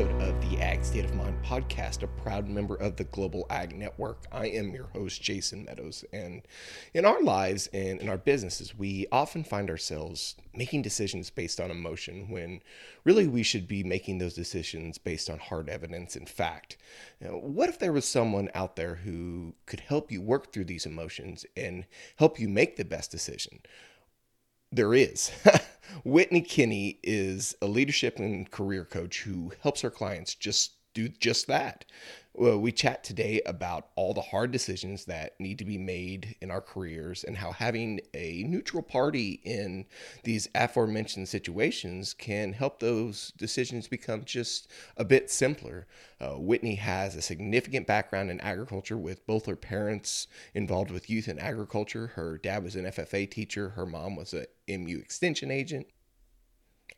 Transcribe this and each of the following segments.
Episode of the Ag State of Mind podcast, a proud member of the Global Ag Network. I am your host, Jason Meadows. And in our lives and in our businesses, we often find ourselves making decisions based on emotion when really we should be making those decisions based on hard evidence and fact. Know, what if there was someone out there who could help you work through these emotions and help you make the best decision? There is. Whitney Kinney is a leadership and career coach who helps her clients just do just that. Well, we chat today about all the hard decisions that need to be made in our careers and how having a neutral party in these aforementioned situations can help those decisions become just a bit simpler. Uh, Whitney has a significant background in agriculture with both her parents involved with youth in agriculture. Her dad was an FFA teacher, her mom was a MU extension agent.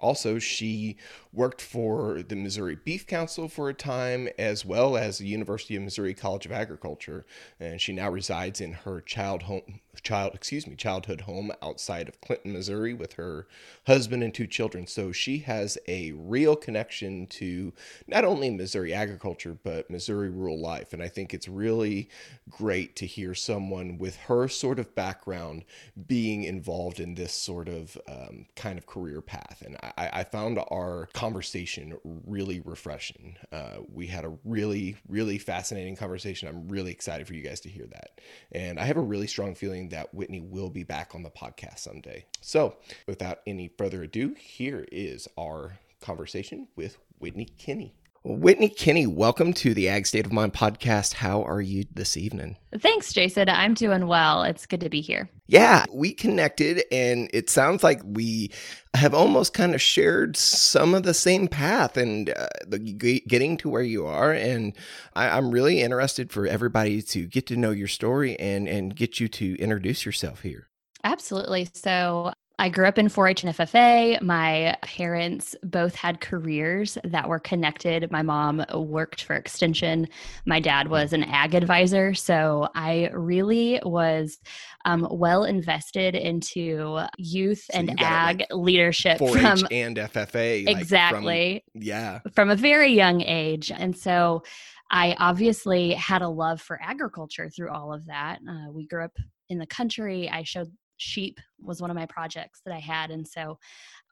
Also, she worked for the Missouri Beef Council for a time, as well as the University of Missouri College of Agriculture, and she now resides in her child home, child, excuse me, childhood home outside of Clinton, Missouri, with her husband and two children. So she has a real connection to not only Missouri agriculture but Missouri rural life, and I think it's really great to hear someone with her sort of background being involved in this sort of um, kind of career path, and I I, I found our conversation really refreshing. Uh, we had a really, really fascinating conversation. I'm really excited for you guys to hear that. And I have a really strong feeling that Whitney will be back on the podcast someday. So, without any further ado, here is our conversation with Whitney Kinney. Whitney Kinney, welcome to the Ag State of Mind podcast. How are you this evening? Thanks, Jason. I'm doing well. It's good to be here. Yeah, we connected, and it sounds like we have almost kind of shared some of the same path and uh, the, getting to where you are. And I, I'm really interested for everybody to get to know your story and and get you to introduce yourself here. Absolutely. So I grew up in 4 H and FFA. My parents both had careers that were connected. My mom worked for Extension, my dad was an ag advisor. So I really was um, well invested into youth so and ag like leadership 4 H from, and FFA. Exactly. Like from, yeah. From a very young age. And so I obviously had a love for agriculture through all of that. Uh, we grew up in the country. I showed sheep was one of my projects that I had. And so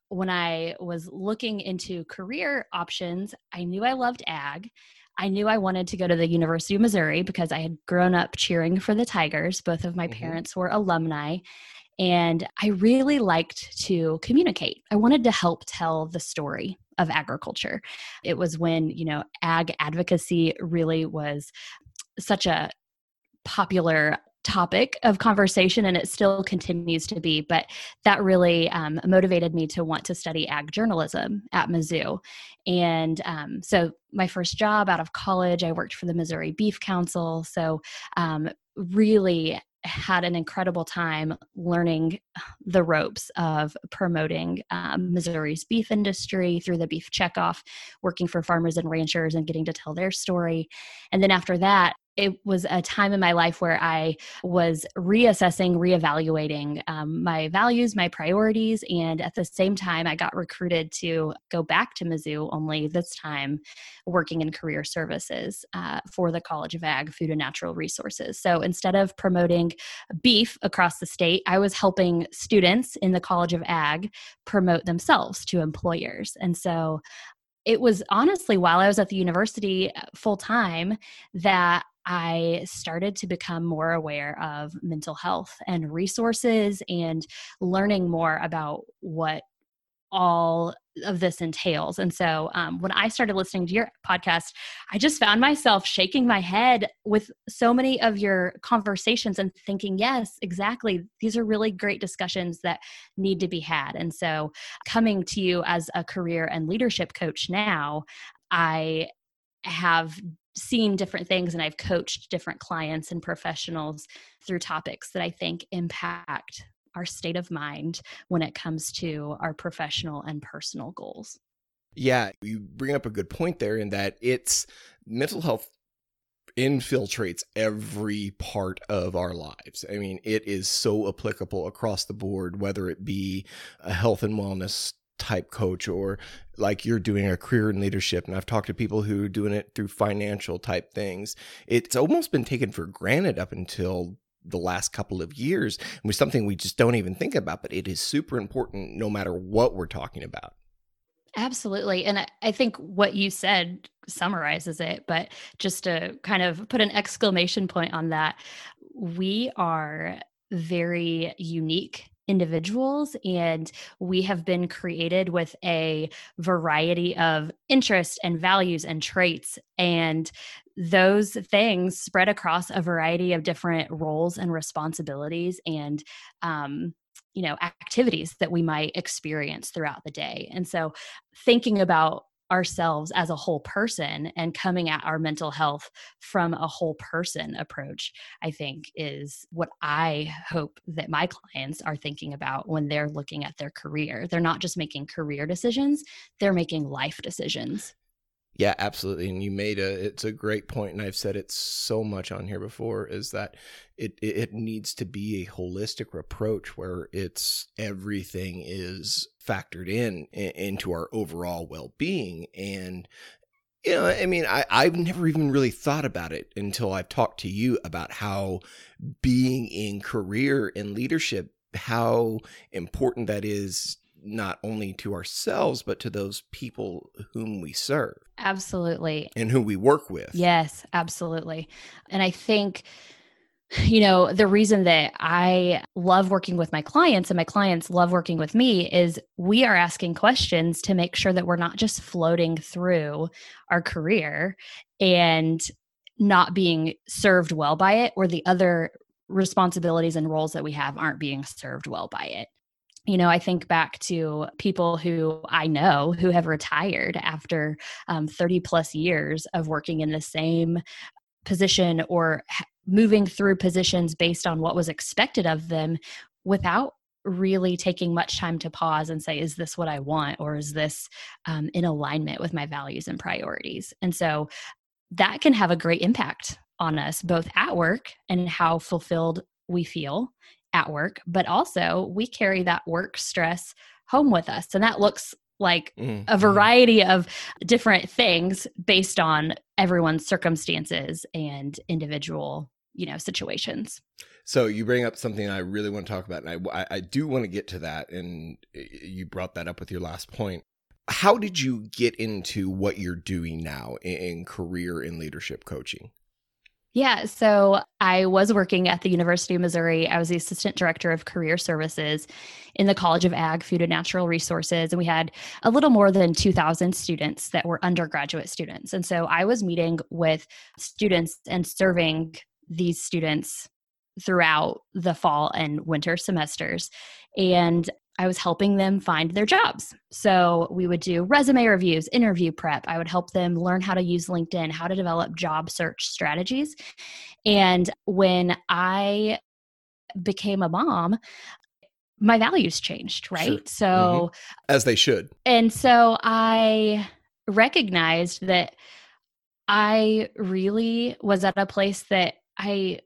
when I was looking into career options, I knew I loved ag. I knew I wanted to go to the University of Missouri because I had grown up cheering for the Tigers. Both of my mm-hmm. parents were alumni. And I really liked to communicate. I wanted to help tell the story of agriculture. It was when, you know, ag advocacy really was such a popular topic of conversation and it still continues to be but that really um, motivated me to want to study ag journalism at mizzou and um, so my first job out of college i worked for the missouri beef council so um, really had an incredible time learning the ropes of promoting um, Missouri's beef industry through the beef checkoff, working for farmers and ranchers and getting to tell their story. And then after that, it was a time in my life where I was reassessing, reevaluating um, my values, my priorities, and at the same time, I got recruited to go back to Mizzou, only this time working in career services uh, for the College of Ag, Food and Natural Resources. So instead of promoting beef across the state, I was helping students in the College of Ag promote themselves to employers. And so it was honestly while I was at the university uh, full time that I started to become more aware of mental health and resources and learning more about what all of this entails. And so um, when I started listening to your podcast, I just found myself shaking my head with so many of your conversations and thinking, yes, exactly. These are really great discussions that need to be had. And so coming to you as a career and leadership coach now, I have seen different things and I've coached different clients and professionals through topics that I think impact our state of mind when it comes to our professional and personal goals. Yeah, you bring up a good point there in that it's mental health infiltrates every part of our lives. I mean, it is so applicable across the board, whether it be a health and wellness type coach or like you're doing a career in leadership and I've talked to people who are doing it through financial type things. It's almost been taken for granted up until the last couple of years and was something we just don't even think about, but it is super important no matter what we're talking about. Absolutely. And I think what you said summarizes it, but just to kind of put an exclamation point on that, we are very unique individuals and we have been created with a variety of interests and values and traits and those things spread across a variety of different roles and responsibilities and um, you know activities that we might experience throughout the day. And so thinking about ourselves as a whole person and coming at our mental health from a whole person approach i think is what i hope that my clients are thinking about when they're looking at their career. They're not just making career decisions they're making life decisions yeah, absolutely. And you made a it's a great point, and I've said it so much on here before, is that it it needs to be a holistic approach where it's everything is factored in into our overall well being. And you know, I mean, I, I've never even really thought about it until I've talked to you about how being in career and leadership, how important that is not only to ourselves but to those people whom we serve. Absolutely. And who we work with. Yes absolutely. And i think you know the reason that i love working with my clients and my clients love working with me is we are asking questions to make sure that we're not just floating through our career and not being served well by it or the other responsibilities and roles that we have aren't being served well by it you know, I think back to people who I know who have retired after um, 30 plus years of working in the same position or moving through positions based on what was expected of them without really taking much time to pause and say, is this what I want? Or is this um, in alignment with my values and priorities? And so that can have a great impact on us, both at work and how fulfilled we feel at work, but also we carry that work stress home with us. And that looks like mm-hmm. a variety of different things based on everyone's circumstances and individual, you know, situations. So you bring up something I really want to talk about, and I, I do want to get to that. And you brought that up with your last point. How did you get into what you're doing now in career and leadership coaching? Yeah, so I was working at the University of Missouri. I was the assistant director of career services in the College of Ag, Food and Natural Resources. And we had a little more than 2,000 students that were undergraduate students. And so I was meeting with students and serving these students throughout the fall and winter semesters. And I was helping them find their jobs. So we would do resume reviews, interview prep. I would help them learn how to use LinkedIn, how to develop job search strategies. And when I became a mom, my values changed, right? Sure. So, mm-hmm. as they should. And so I recognized that I really was at a place that I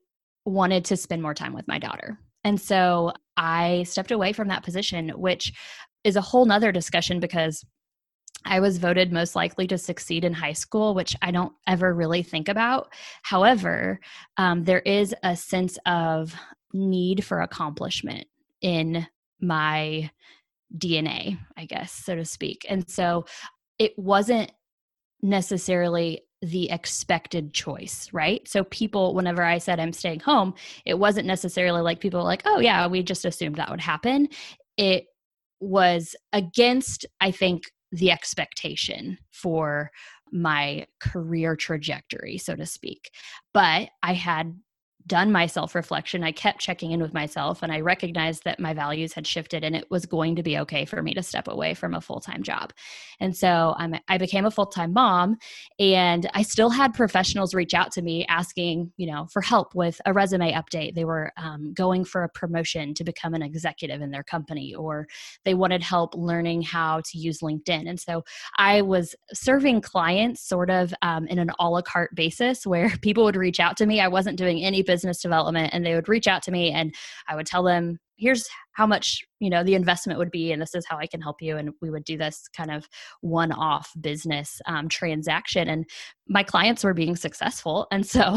wanted to spend more time with my daughter. And so I stepped away from that position, which is a whole nother discussion because I was voted most likely to succeed in high school, which I don't ever really think about. However, um, there is a sense of need for accomplishment in my DNA, I guess, so to speak. And so it wasn't necessarily the expected choice, right? So people, whenever I said I'm staying home, it wasn't necessarily like people like, oh yeah, we just assumed that would happen. It was against, I think, the expectation for my career trajectory, so to speak. But I had done my self reflection. I kept checking in with myself and I recognized that my values had shifted and it was going to be okay for me to step away from a full time job. And so I'm, I became a full time mom and I still had professionals reach out to me asking, you know, for help with a resume update. They were um, going for a promotion to become an executive in their company or they wanted help learning how to use LinkedIn. And so I was serving clients sort of um, in an a la carte basis where people would reach out to me. I wasn't doing any business business development and they would reach out to me and I would tell them here's how much you know the investment would be and this is how i can help you and we would do this kind of one-off business um, transaction and my clients were being successful and so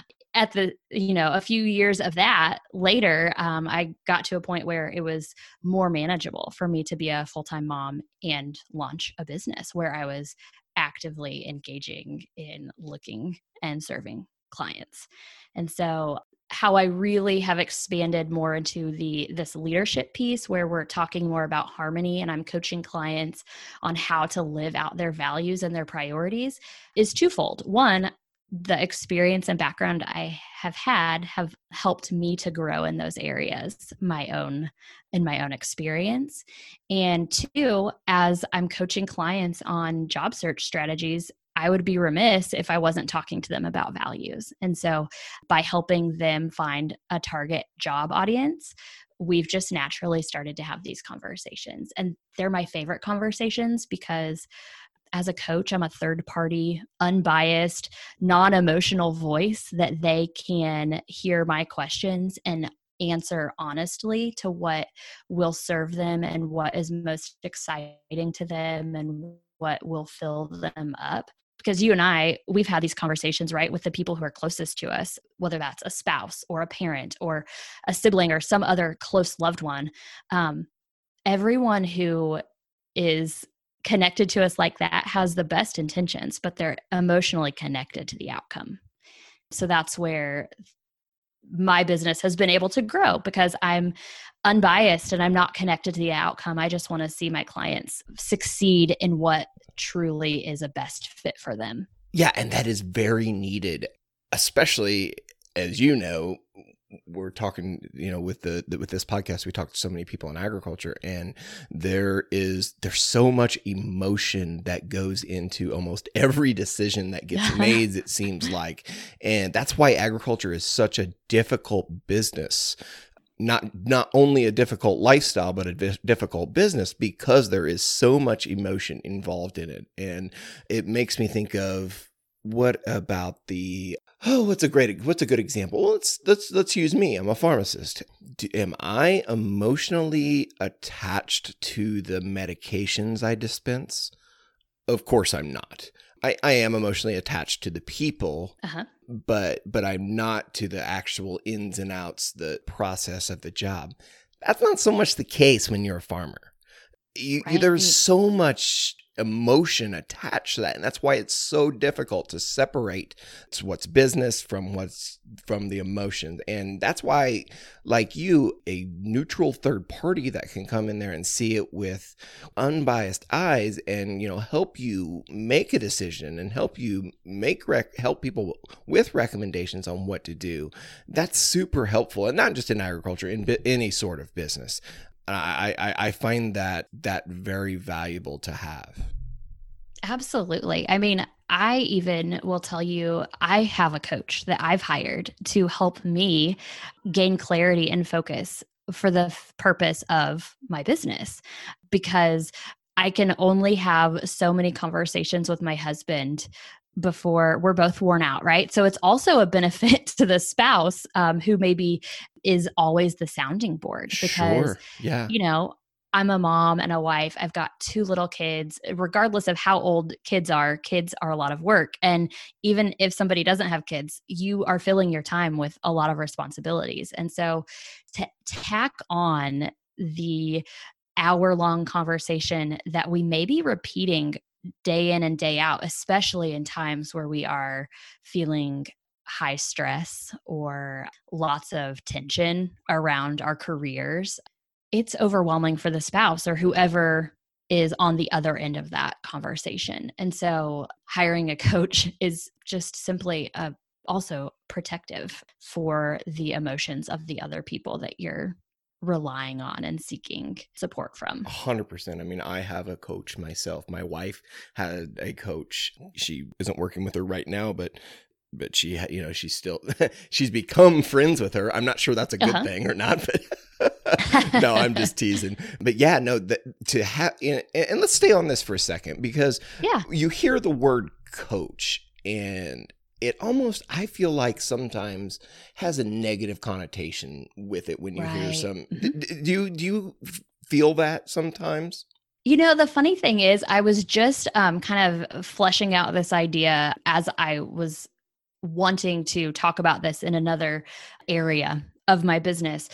at the you know a few years of that later um, i got to a point where it was more manageable for me to be a full-time mom and launch a business where i was actively engaging in looking and serving clients. And so how I really have expanded more into the this leadership piece where we're talking more about harmony and I'm coaching clients on how to live out their values and their priorities is twofold. One, the experience and background I have had have helped me to grow in those areas, my own in my own experience. And two, as I'm coaching clients on job search strategies, I would be remiss if I wasn't talking to them about values. And so, by helping them find a target job audience, we've just naturally started to have these conversations. And they're my favorite conversations because as a coach, I'm a third party, unbiased, non emotional voice that they can hear my questions and answer honestly to what will serve them and what is most exciting to them and what will fill them up because you and I, we've had these conversations, right, with the people who are closest to us, whether that's a spouse or a parent or a sibling or some other close loved one. Um, everyone who is connected to us like that has the best intentions, but they're emotionally connected to the outcome. So that's where my business has been able to grow because I'm unbiased and I'm not connected to the outcome. I just want to see my clients succeed in what truly is a best fit for them. Yeah, and that is very needed, especially as you know, we're talking, you know, with the, the, with this podcast, we talk to so many people in agriculture, and there is there's so much emotion that goes into almost every decision that gets made. it seems like, and that's why agriculture is such a difficult business not not only a difficult lifestyle but a v- difficult business because there is so much emotion involved in it and it makes me think of what about the oh what's a great what's a good example well let's let's let's use me i'm a pharmacist Do, am i emotionally attached to the medications i dispense of course i'm not I, I am emotionally attached to the people, uh-huh. but but I'm not to the actual ins and outs, the process of the job. That's not so much the case when you're a farmer. You, right. there's so much emotion attached to that and that's why it's so difficult to separate what's business from what's from the emotions and that's why like you a neutral third party that can come in there and see it with unbiased eyes and you know help you make a decision and help you make rec- help people with recommendations on what to do that's super helpful and not just in agriculture in bi- any sort of business I, I, I find that that very valuable to have. Absolutely. I mean, I even will tell you, I have a coach that I've hired to help me gain clarity and focus for the f- purpose of my business because I can only have so many conversations with my husband before we're both worn out, right? So it's also a benefit to the spouse um, who maybe is always the sounding board because, sure. yeah. you know, I'm a mom and a wife. I've got two little kids. Regardless of how old kids are, kids are a lot of work. And even if somebody doesn't have kids, you are filling your time with a lot of responsibilities. And so to tack on the hour long conversation that we may be repeating day in and day out, especially in times where we are feeling high stress or lots of tension around our careers. it's overwhelming for the spouse or whoever is on the other end of that conversation. And so hiring a coach is just simply a, uh, also protective for the emotions of the other people that you're relying on and seeking support from. 100%. I mean, I have a coach myself. My wife had a coach. She isn't working with her right now, but but she you know she's still she's become friends with her i'm not sure that's a good uh-huh. thing or not but no i'm just teasing but yeah no that to have and, and let's stay on this for a second because yeah you hear the word coach and it almost i feel like sometimes has a negative connotation with it when you right. hear some mm-hmm. do you do you feel that sometimes you know, the funny thing is, I was just um, kind of fleshing out this idea as I was wanting to talk about this in another area of my business.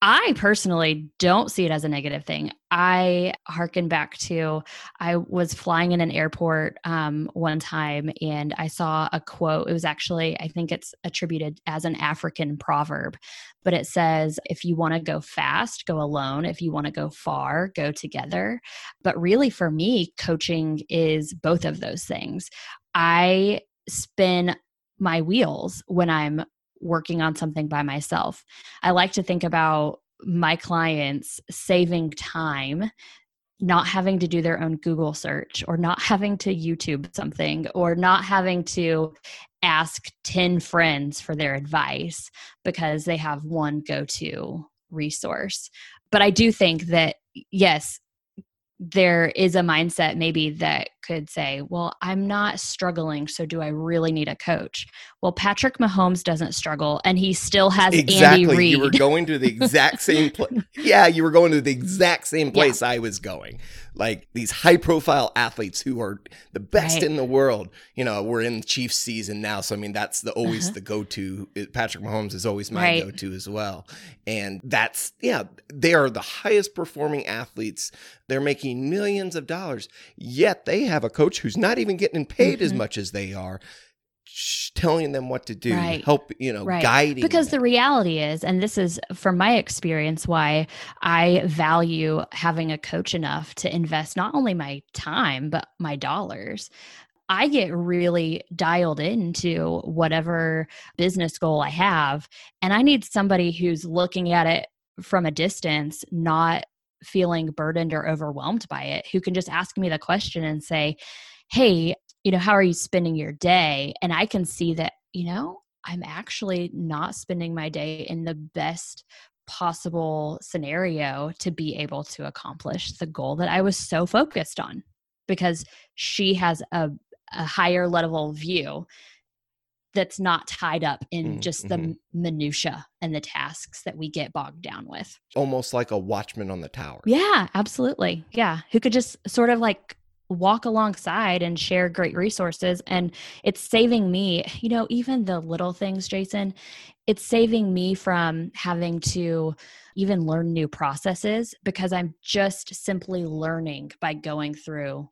I personally don't see it as a negative thing. I harken back to I was flying in an airport um, one time and I saw a quote. It was actually, I think it's attributed as an African proverb, but it says, if you want to go fast, go alone. If you want to go far, go together. But really, for me, coaching is both of those things. I spin my wheels when I'm working on something by myself. I like to think about my clients saving time not having to do their own Google search or not having to YouTube something or not having to ask 10 friends for their advice because they have one go to resource. But I do think that, yes, there is a mindset maybe that could say, well, I'm not struggling, so do I really need a coach? Well, Patrick Mahomes doesn't struggle and he still has exactly. Andy Reid. You were going to the exact same place. yeah, you were going to the exact same place yeah. I was going. Like these high profile athletes who are the best right. in the world. You know, we're in Chiefs season now, so I mean that's the always uh-huh. the go-to. Patrick Mahomes is always my right. go-to as well. And that's yeah, they are the highest performing athletes. They're making millions of dollars, yet they have a coach who's not even getting paid mm-hmm. as much as they are telling them what to do right. help you know right. guiding because them. the reality is and this is from my experience why i value having a coach enough to invest not only my time but my dollars I get really dialed into whatever business goal I have. And I need somebody who's looking at it from a distance, not feeling burdened or overwhelmed by it, who can just ask me the question and say, Hey, you know, how are you spending your day? And I can see that, you know, I'm actually not spending my day in the best possible scenario to be able to accomplish the goal that I was so focused on because she has a, a higher level view that's not tied up in mm, just the mm-hmm. minutia and the tasks that we get bogged down with. Almost like a watchman on the tower. Yeah, absolutely. Yeah, who could just sort of like walk alongside and share great resources and it's saving me, you know, even the little things, Jason, it's saving me from having to even learn new processes because I'm just simply learning by going through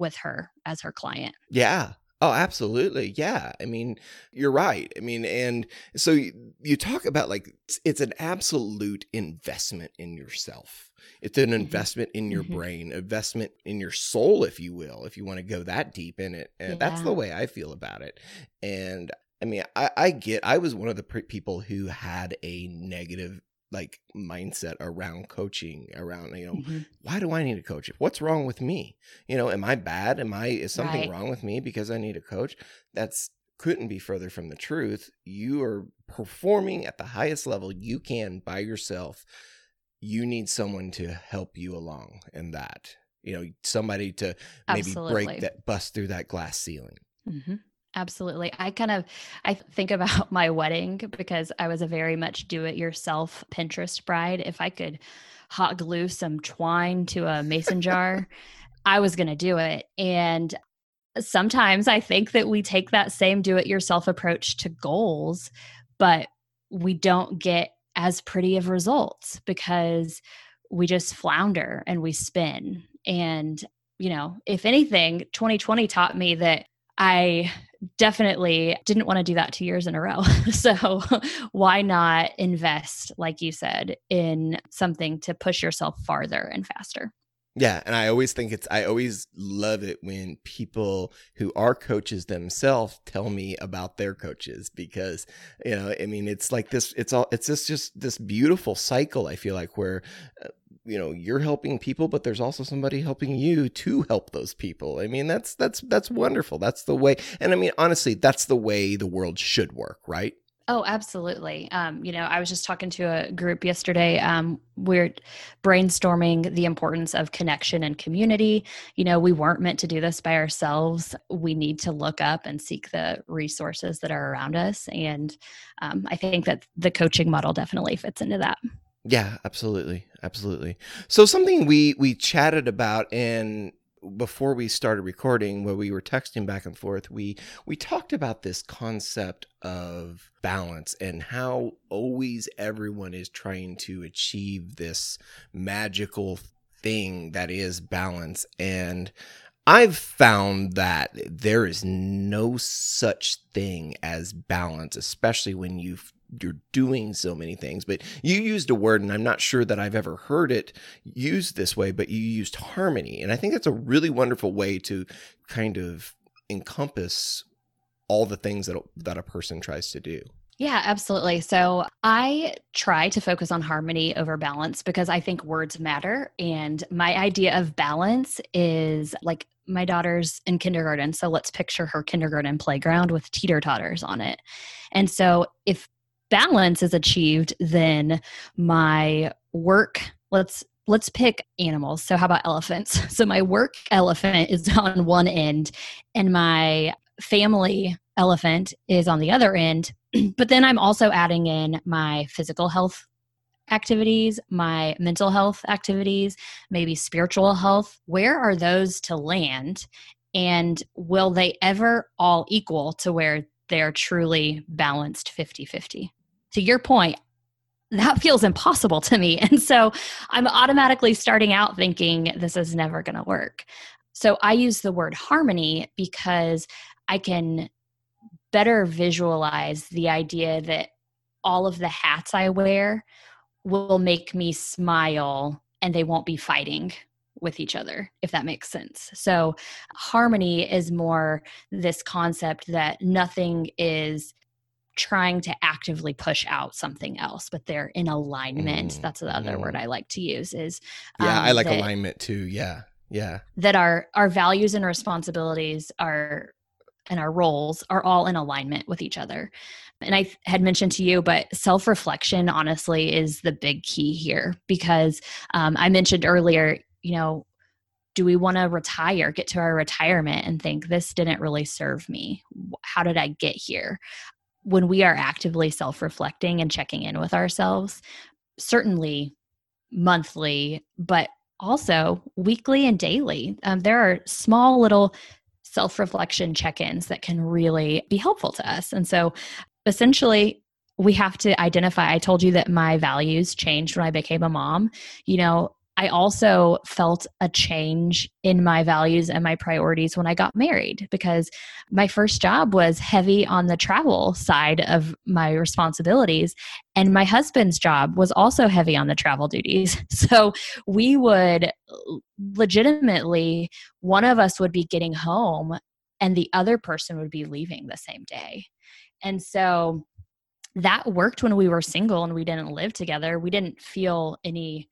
with her as her client. Yeah. Oh, absolutely. Yeah. I mean, you're right. I mean, and so you, you talk about like it's, it's, an absolute investment in yourself. It's an mm-hmm. investment in your mm-hmm. brain, investment in your soul, if you will, if you want to go that deep in it. And yeah. that's the way I feel about it. And I mean, I, I get, I was one of the people who had a negative like mindset around coaching around you know mm-hmm. why do i need a coach what's wrong with me you know am i bad am i is something right. wrong with me because i need a coach that's couldn't be further from the truth you are performing at the highest level you can by yourself you need someone to help you along in that you know somebody to maybe Absolutely. break that bust through that glass ceiling mm-hmm. Absolutely. I kind of I think about my wedding because I was a very much do it yourself Pinterest bride. If I could hot glue some twine to a mason jar, I was going to do it. And sometimes I think that we take that same do it yourself approach to goals, but we don't get as pretty of results because we just flounder and we spin. And, you know, if anything, 2020 taught me that I definitely didn't want to do that two years in a row. so, why not invest, like you said, in something to push yourself farther and faster? Yeah, and I always think it's I always love it when people who are coaches themselves tell me about their coaches because you know, I mean it's like this it's all it's just just this beautiful cycle I feel like where uh, you know, you're helping people but there's also somebody helping you to help those people. I mean, that's that's that's wonderful. That's the way and I mean honestly, that's the way the world should work, right? Oh, absolutely. Um, you know, I was just talking to a group yesterday. Um, we're brainstorming the importance of connection and community. You know, we weren't meant to do this by ourselves. We need to look up and seek the resources that are around us. And um, I think that the coaching model definitely fits into that. Yeah, absolutely, absolutely. So something we we chatted about and before we started recording where we were texting back and forth we we talked about this concept of balance and how always everyone is trying to achieve this magical thing that is balance and I've found that there is no such thing as balance, especially when you've you're doing so many things but you used a word and i'm not sure that i've ever heard it used this way but you used harmony and i think that's a really wonderful way to kind of encompass all the things that that a person tries to do yeah, absolutely. So I try to focus on harmony over balance because I think words matter. And my idea of balance is like my daughter's in kindergarten. So let's picture her kindergarten playground with teeter totters on it. And so if balance is achieved, then my work, let's let's pick animals. So how about elephants? So my work elephant is on one end and my family elephant is on the other end. but then I'm also adding in my physical health activities, my mental health activities, maybe spiritual health. Where are those to land? And will they ever all equal to where they're truly balanced 50 50? To your point, that feels impossible to me. And so I'm automatically starting out thinking this is never going to work. So I use the word harmony because I can better visualize the idea that all of the hats I wear will make me smile and they won't be fighting with each other, if that makes sense. So, harmony is more this concept that nothing is trying to actively push out something else but they're in alignment. Mm, that's the other mm. word i like to use is yeah um, i like that, alignment too. Yeah yeah. that our our values and responsibilities are and our roles are all in alignment with each other. And i had mentioned to you but self-reflection honestly is the big key here because um, i mentioned earlier you know do we want to retire get to our retirement and think this didn't really serve me. How did i get here when we are actively self reflecting and checking in with ourselves, certainly monthly, but also weekly and daily. Um, there are small little self reflection check ins that can really be helpful to us. And so essentially, we have to identify. I told you that my values changed when I became a mom. You know, I also felt a change in my values and my priorities when I got married because my first job was heavy on the travel side of my responsibilities. And my husband's job was also heavy on the travel duties. So we would legitimately, one of us would be getting home and the other person would be leaving the same day. And so that worked when we were single and we didn't live together. We didn't feel any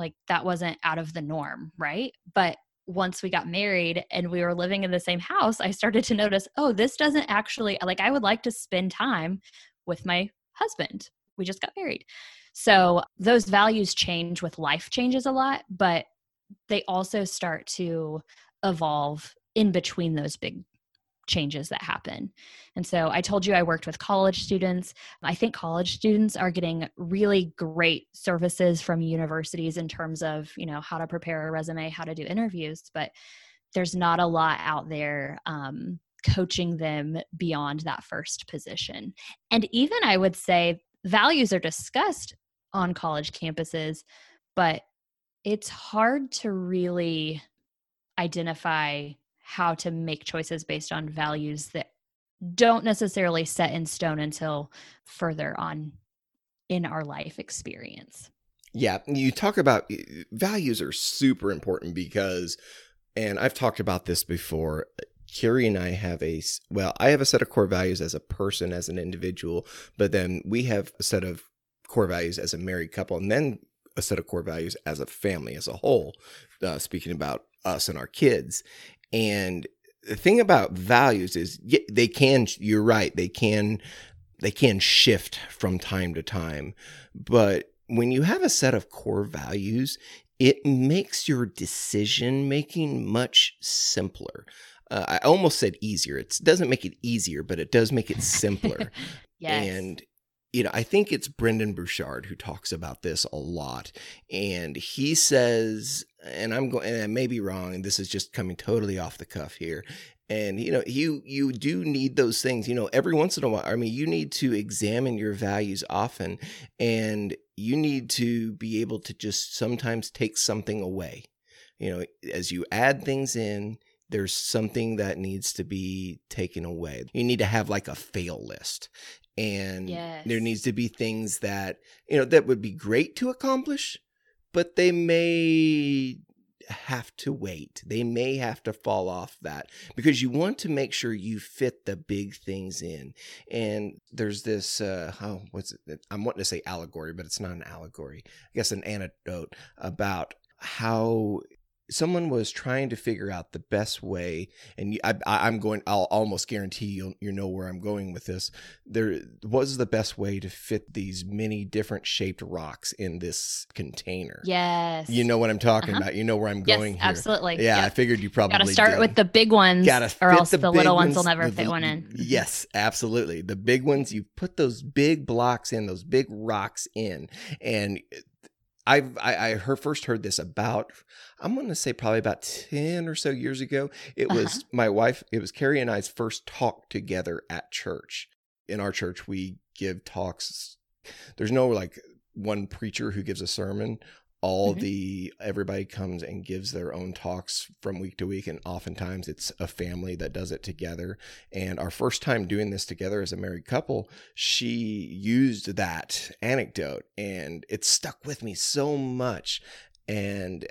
like that wasn't out of the norm, right? But once we got married and we were living in the same house, I started to notice, oh, this doesn't actually like I would like to spend time with my husband. We just got married. So those values change with life changes a lot, but they also start to evolve in between those big changes that happen. And so I told you I worked with college students. I think college students are getting really great services from universities in terms of, you know, how to prepare a resume, how to do interviews, but there's not a lot out there um, coaching them beyond that first position. And even I would say values are discussed on college campuses, but it's hard to really identify how to make choices based on values that don't necessarily set in stone until further on in our life experience. Yeah, you talk about values are super important because, and I've talked about this before. Carrie and I have a well, I have a set of core values as a person, as an individual, but then we have a set of core values as a married couple, and then a set of core values as a family as a whole. Uh, speaking about us and our kids, and the thing about values is they can. You're right. They can. They can shift from time to time, but when you have a set of core values, it makes your decision making much simpler. Uh, I almost said easier. It doesn't make it easier, but it does make it simpler. yes. And you know, I think it's Brendon Burchard who talks about this a lot. And he says, and I'm going, and I may be wrong, and this is just coming totally off the cuff here. And you know, you you do need those things. You know, every once in a while. I mean, you need to examine your values often, and you need to be able to just sometimes take something away. You know, as you add things in, there's something that needs to be taken away. You need to have like a fail list. And yes. there needs to be things that, you know, that would be great to accomplish, but they may have to wait. They may have to fall off that because you want to make sure you fit the big things in. And there's this, uh, oh, what's it? I'm wanting to say allegory, but it's not an allegory. I guess an anecdote about how someone was trying to figure out the best way and I, am going i'll almost guarantee you'll you know where i'm going with this. There was the best way to fit these many different shaped rocks in this container. Yes. You know what i'm talking uh-huh. about. You know where i'm going yes, here. absolutely. Yeah yep. i figured you probably gotta start did. with the big ones gotta or else the, the little ones, ones will never the, fit one in. Yes absolutely. The big ones you put those big blocks in those big rocks in and I've I, I heard, first heard this about I'm going to say probably about ten or so years ago. It was uh-huh. my wife. It was Carrie and I's first talk together at church. In our church, we give talks. There's no like one preacher who gives a sermon all mm-hmm. the everybody comes and gives their own talks from week to week and oftentimes it's a family that does it together and our first time doing this together as a married couple she used that anecdote and it stuck with me so much and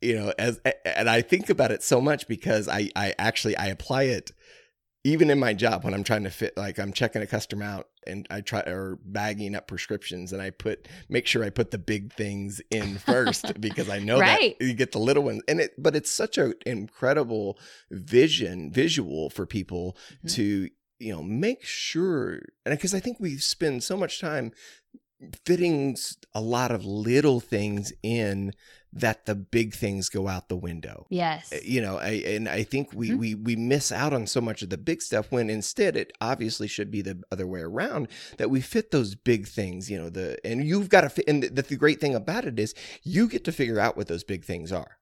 you know as and i think about it so much because i i actually i apply it even in my job when I'm trying to fit, like I'm checking a customer out and I try or bagging up prescriptions and I put make sure I put the big things in first because I know right. that you get the little ones and it but it's such an incredible vision visual for people mm-hmm. to you know make sure and because I think we spend so much time fitting a lot of little things in that the big things go out the window. Yes. Eh, you know, I, and I think we, mm-hmm. we we miss out on so much of the big stuff when instead it obviously should be the other way around that we fit those big things, you know, the and you've got to fit and the, the great thing about it is you get to figure out what those big things are.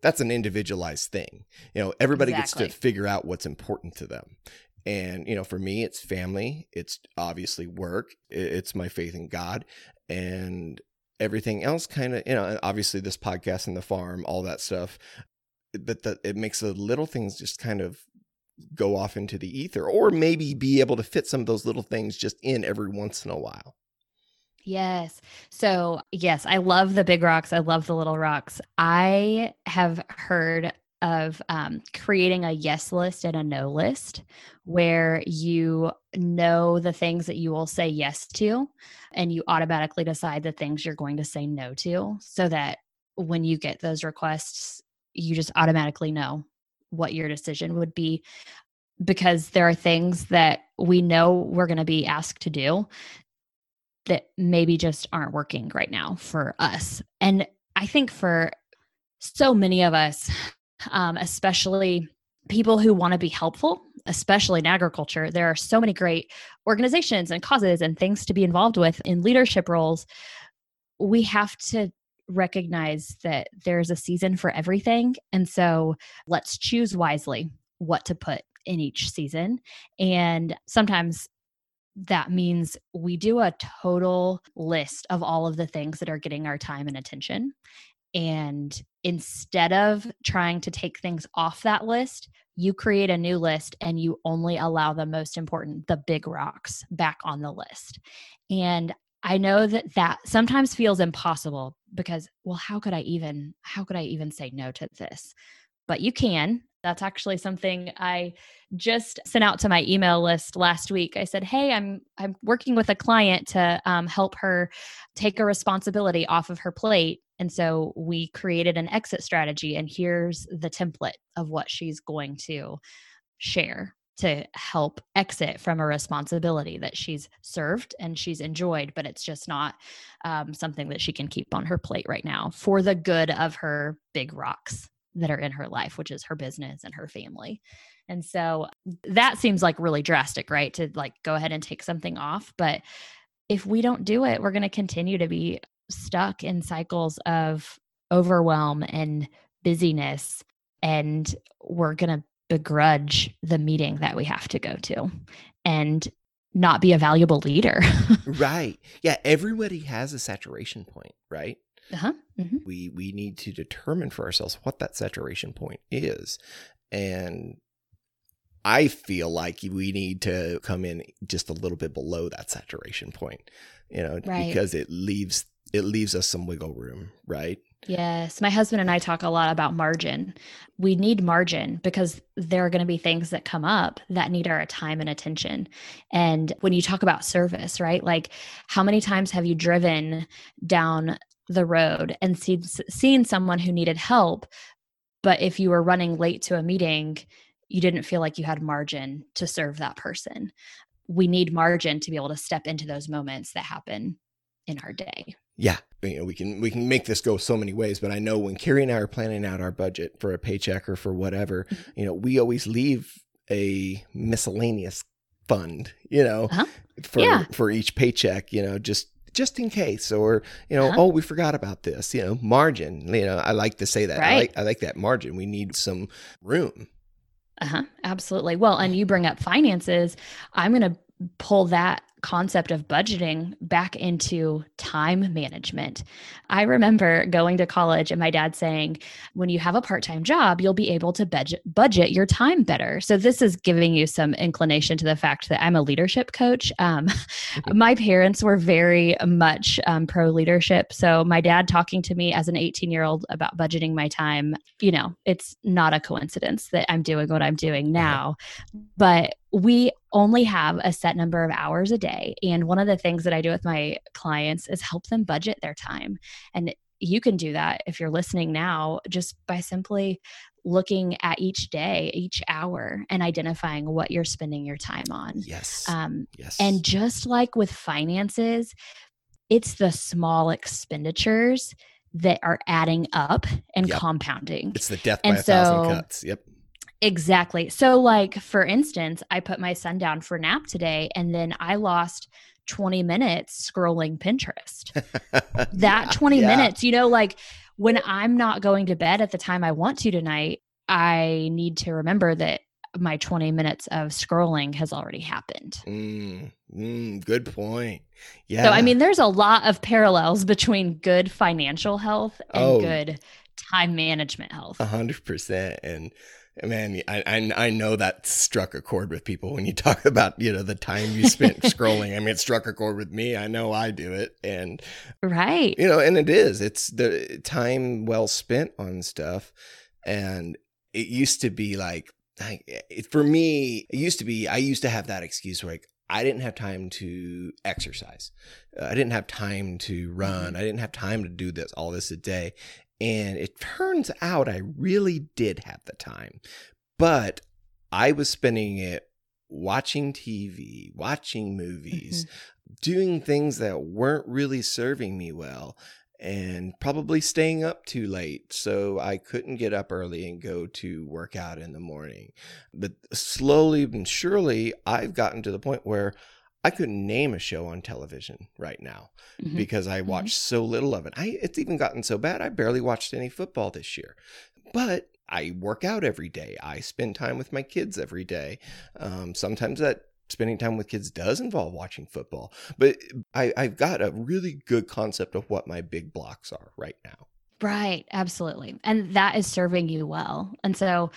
That's an individualized thing. You know, everybody exactly. gets to figure out what's important to them. And, you know, for me, it's family, it's obviously work, it's my faith in God. And everything else kind of, you know, obviously this podcast and the farm, all that stuff. But that it makes the little things just kind of go off into the ether or maybe be able to fit some of those little things just in every once in a while. Yes. So, yes, I love the big rocks. I love the little rocks. I have heard of um, creating a yes list and a no list where you know the things that you will say yes to and you automatically decide the things you're going to say no to so that when you get those requests you just automatically know what your decision would be because there are things that we know we're going to be asked to do that maybe just aren't working right now for us. And i think for so many of us um, especially people who want to be helpful, especially in agriculture. There are so many great organizations and causes and things to be involved with in leadership roles. We have to recognize that there's a season for everything. And so let's choose wisely what to put in each season. And sometimes that means we do a total list of all of the things that are getting our time and attention. And instead of trying to take things off that list, you create a new list and you only allow the most important, the big rocks back on the list. And I know that that sometimes feels impossible because, well, how could I even, how could I even say no to this? But you can. That's actually something I just sent out to my email list last week. I said, "Hey, I'm I'm working with a client to um, help her take a responsibility off of her plate and so we created an exit strategy, and here's the template of what she's going to share to help exit from a responsibility that she's served and she's enjoyed, but it's just not um, something that she can keep on her plate right now for the good of her big rocks that are in her life, which is her business and her family. And so that seems like really drastic, right? To like go ahead and take something off. But if we don't do it, we're going to continue to be stuck in cycles of overwhelm and busyness and we're going to begrudge the meeting that we have to go to and not be a valuable leader. right. Yeah, everybody has a saturation point, right? Uh-huh. Mm-hmm. We we need to determine for ourselves what that saturation point is. And I feel like we need to come in just a little bit below that saturation point, you know, right. because it leaves it leaves us some wiggle room, right? Yes. My husband and I talk a lot about margin. We need margin because there are going to be things that come up that need our time and attention. And when you talk about service, right? Like, how many times have you driven down the road and seen, seen someone who needed help? But if you were running late to a meeting, you didn't feel like you had margin to serve that person. We need margin to be able to step into those moments that happen in our day yeah, you know, we can we can make this go so many ways, but I know when Carrie and I are planning out our budget for a paycheck or for whatever, mm-hmm. you know, we always leave a miscellaneous fund, you know, uh-huh. for yeah. for each paycheck, you know, just just in case or you know uh-huh. oh we forgot about this you know margin you know i like to say that right. i like i like that margin we need some room uh-huh absolutely well and you bring up finances i'm going to pull that concept of budgeting back into time management. I remember going to college and my dad saying, when you have a part time job, you'll be able to budget, budget your time better. So, this is giving you some inclination to the fact that I'm a leadership coach. Um, mm-hmm. my parents were very much um, pro leadership. So, my dad talking to me as an 18 year old about budgeting my time, you know, it's not a coincidence that I'm doing what I'm doing now. But we only have a set number of hours a day. And one of the things that I do with my clients is help them budget their time. And you can do that if you're listening now just by simply looking at each day, each hour, and identifying what you're spending your time on. Yes. Um, yes. And just like with finances, it's the small expenditures that are adding up and yep. compounding. It's the death by and a so, thousand cuts. Yep. Exactly. So, like, for instance, I put my son down for nap today and then I lost 20 minutes scrolling Pinterest. that yeah, 20 yeah. minutes, you know, like when I'm not going to bed at the time I want to tonight, I need to remember that my 20 minutes of scrolling has already happened. Mm, mm, good point. Yeah. So, I mean, there's a lot of parallels between good financial health and oh, good time management health. A hundred percent. And man I, I, I know that struck a chord with people when you talk about you know the time you spent scrolling i mean it struck a chord with me i know i do it and right you know and it is it's the time well spent on stuff and it used to be like for me it used to be i used to have that excuse where like I didn't have time to exercise. Uh, I didn't have time to run. Mm-hmm. I didn't have time to do this all this a day. And it turns out I really did have the time, but I was spending it watching TV, watching movies, mm-hmm. doing things that weren't really serving me well, and probably staying up too late. So I couldn't get up early and go to work out in the morning. But slowly and surely, I've gotten to the point where I couldn't name a show on television right now mm-hmm. because I watched mm-hmm. so little of it. I it's even gotten so bad I barely watched any football this year. But I work out every day. I spend time with my kids every day. Um, sometimes that spending time with kids does involve watching football. But I, I've got a really good concept of what my big blocks are right now. Right, absolutely. And that is serving you well. And so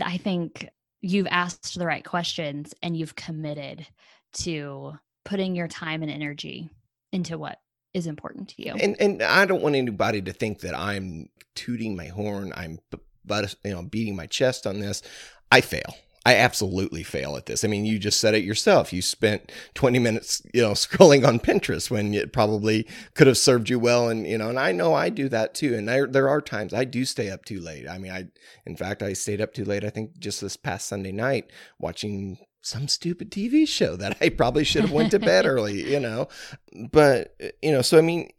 I think you've asked the right questions and you've committed to putting your time and energy into what is important to you. And and I don't want anybody to think that I'm tooting my horn, I'm but you know beating my chest on this. I fail. I absolutely fail at this. I mean, you just said it yourself. You spent 20 minutes, you know, scrolling on Pinterest when it probably could have served you well. And, you know, and I know I do that too. And I, there are times I do stay up too late. I mean, I, in fact, I stayed up too late, I think just this past Sunday night watching some stupid TV show that I probably should have went to bed early, you know. But, you know, so I mean,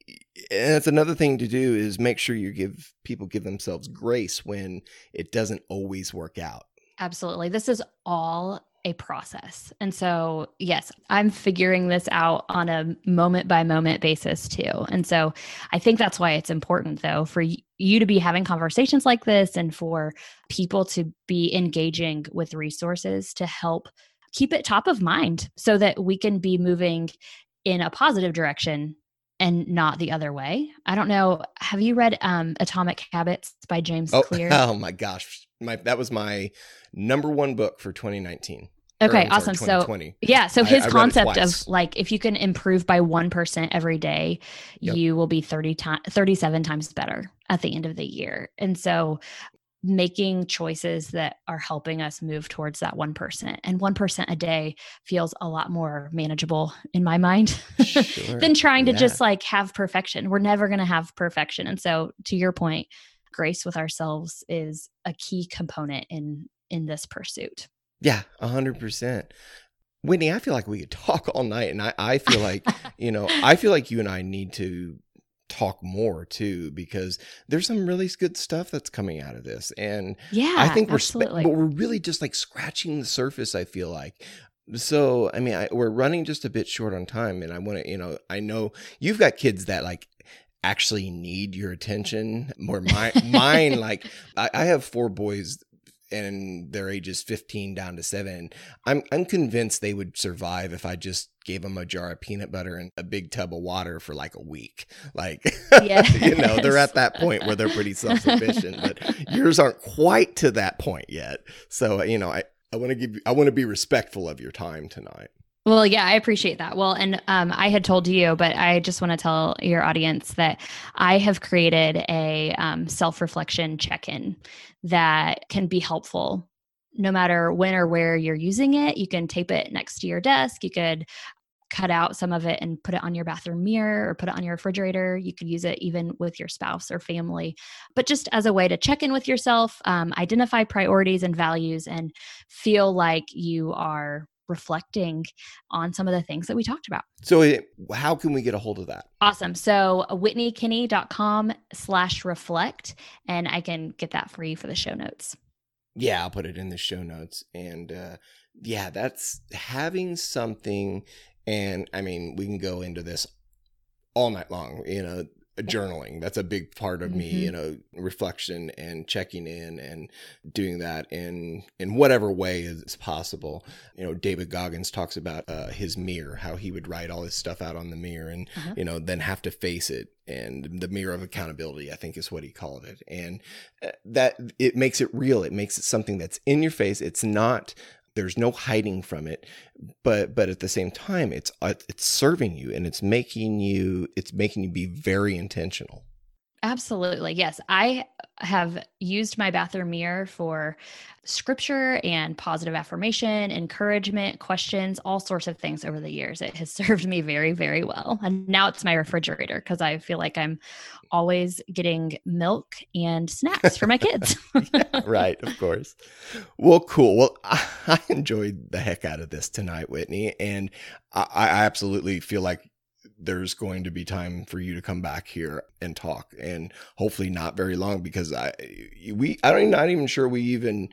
and that's another thing to do is make sure you give people give themselves grace when it doesn't always work out Absolutely. This is all a process. And so, yes, I'm figuring this out on a moment by moment basis too. And so, I think that's why it's important, though, for you to be having conversations like this and for people to be engaging with resources to help keep it top of mind so that we can be moving in a positive direction and not the other way. I don't know. Have you read um, Atomic Habits by James oh, Clear? Oh my gosh. My that was my number one book for 2019. Okay, or, awesome. Sorry, so yeah, so his I, I concept of like if you can improve by 1% every day, yep. you will be 30 times 37 times better at the end of the year. And so making choices that are helping us move towards that 1%. And 1% a day feels a lot more manageable in my mind sure. than trying to yeah. just like have perfection. We're never going to have perfection. And so to your point, grace with ourselves is a key component in in this pursuit. Yeah, 100%. Whitney, I feel like we could talk all night and I I feel like, you know, I feel like you and I need to talk more too because there's some really good stuff that's coming out of this and yeah i think we're absolutely. but we're really just like scratching the surface i feel like so i mean I, we're running just a bit short on time and i want to you know i know you've got kids that like actually need your attention more mine mine like I, I have four boys and their ages 15 down to 7 i'm i'm convinced they would survive if i just gave them a jar of peanut butter and a big tub of water for like a week. Like yes. you know they're at that point where they're pretty self-sufficient but yours aren't quite to that point yet. So you know i i want to give i want to be respectful of your time tonight well, yeah, I appreciate that. Well, and um, I had told you, but I just want to tell your audience that I have created a um, self reflection check in that can be helpful no matter when or where you're using it. You can tape it next to your desk. You could cut out some of it and put it on your bathroom mirror or put it on your refrigerator. You could use it even with your spouse or family, but just as a way to check in with yourself, um, identify priorities and values, and feel like you are reflecting on some of the things that we talked about. So it, how can we get a hold of that? Awesome. So whitneykinney.com slash reflect, and I can get that for you for the show notes. Yeah, I'll put it in the show notes. And uh, yeah, that's having something. And I mean, we can go into this all night long. You know, journaling. That's a big part of mm-hmm. me you know reflection and checking in and doing that in in whatever way is possible. You know david goggins talks about uh, his mirror how he would write all his stuff out on the mirror and uh-huh. you know then have to face it. And the mirror of accountability i think is what he called it. And uh, that it makes it real. It makes it something that's in your face. It's not there's no hiding from it but but at the same time it's uh, it's serving you and it's making you it's making you be very intentional absolutely yes i have used my bathroom mirror for scripture and positive affirmation, encouragement, questions, all sorts of things over the years. It has served me very, very well. And now it's my refrigerator because I feel like I'm always getting milk and snacks for my kids. yeah, right, of course. Well, cool. Well, I, enjoyed the heck out of this tonight, Whitney. And I, I absolutely feel like there's going to be time for you to come back here and talk and hopefully not very long because I we I'm not not even sure we even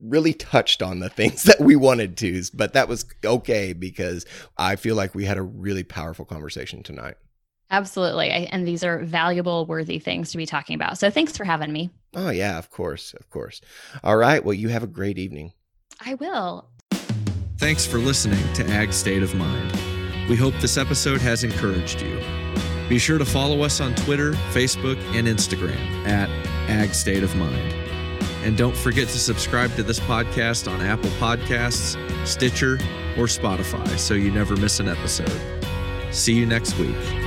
really touched on the things that we wanted to but that was okay because I feel like we had a really powerful conversation tonight. Absolutely. I, and these are valuable worthy things to be talking about. So thanks for having me. Oh yeah, of course. Of course. All right, well you have a great evening. I will. Thanks for listening to Ag State of Mind. We hope this episode has encouraged you. Be sure to follow us on Twitter, Facebook, and Instagram at Ag State of Mind. And don't forget to subscribe to this podcast on Apple Podcasts, Stitcher, or Spotify so you never miss an episode. See you next week.